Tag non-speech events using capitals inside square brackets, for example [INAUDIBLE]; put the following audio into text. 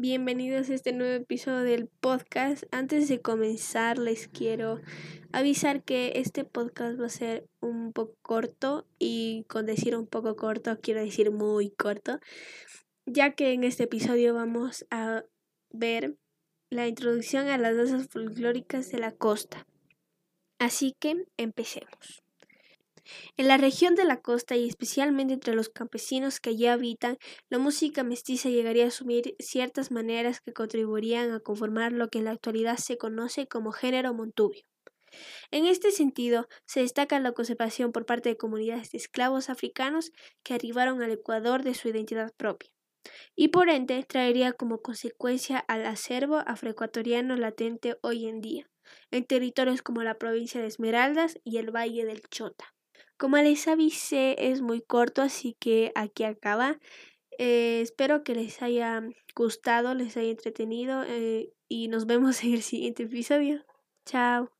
Bienvenidos a este nuevo episodio del podcast. Antes de comenzar les quiero avisar que este podcast va a ser un poco corto y con decir un poco corto quiero decir muy corto, ya que en este episodio vamos a ver la introducción a las danzas folclóricas de la costa. Así que empecemos. En la región de la costa y especialmente entre los campesinos que allí habitan, la música mestiza llegaría a asumir ciertas maneras que contribuirían a conformar lo que en la actualidad se conoce como género montubio. En este sentido, se destaca la conservación por parte de comunidades de esclavos africanos que arribaron al Ecuador de su identidad propia, y por ende traería como consecuencia al acervo afroecuatoriano latente hoy en día, en territorios como la provincia de Esmeraldas y el Valle del Chota. Como les avisé, es muy corto, así que aquí acaba. Eh, espero que les haya gustado, les haya entretenido eh, y nos vemos [LAUGHS] en el siguiente episodio. Chao.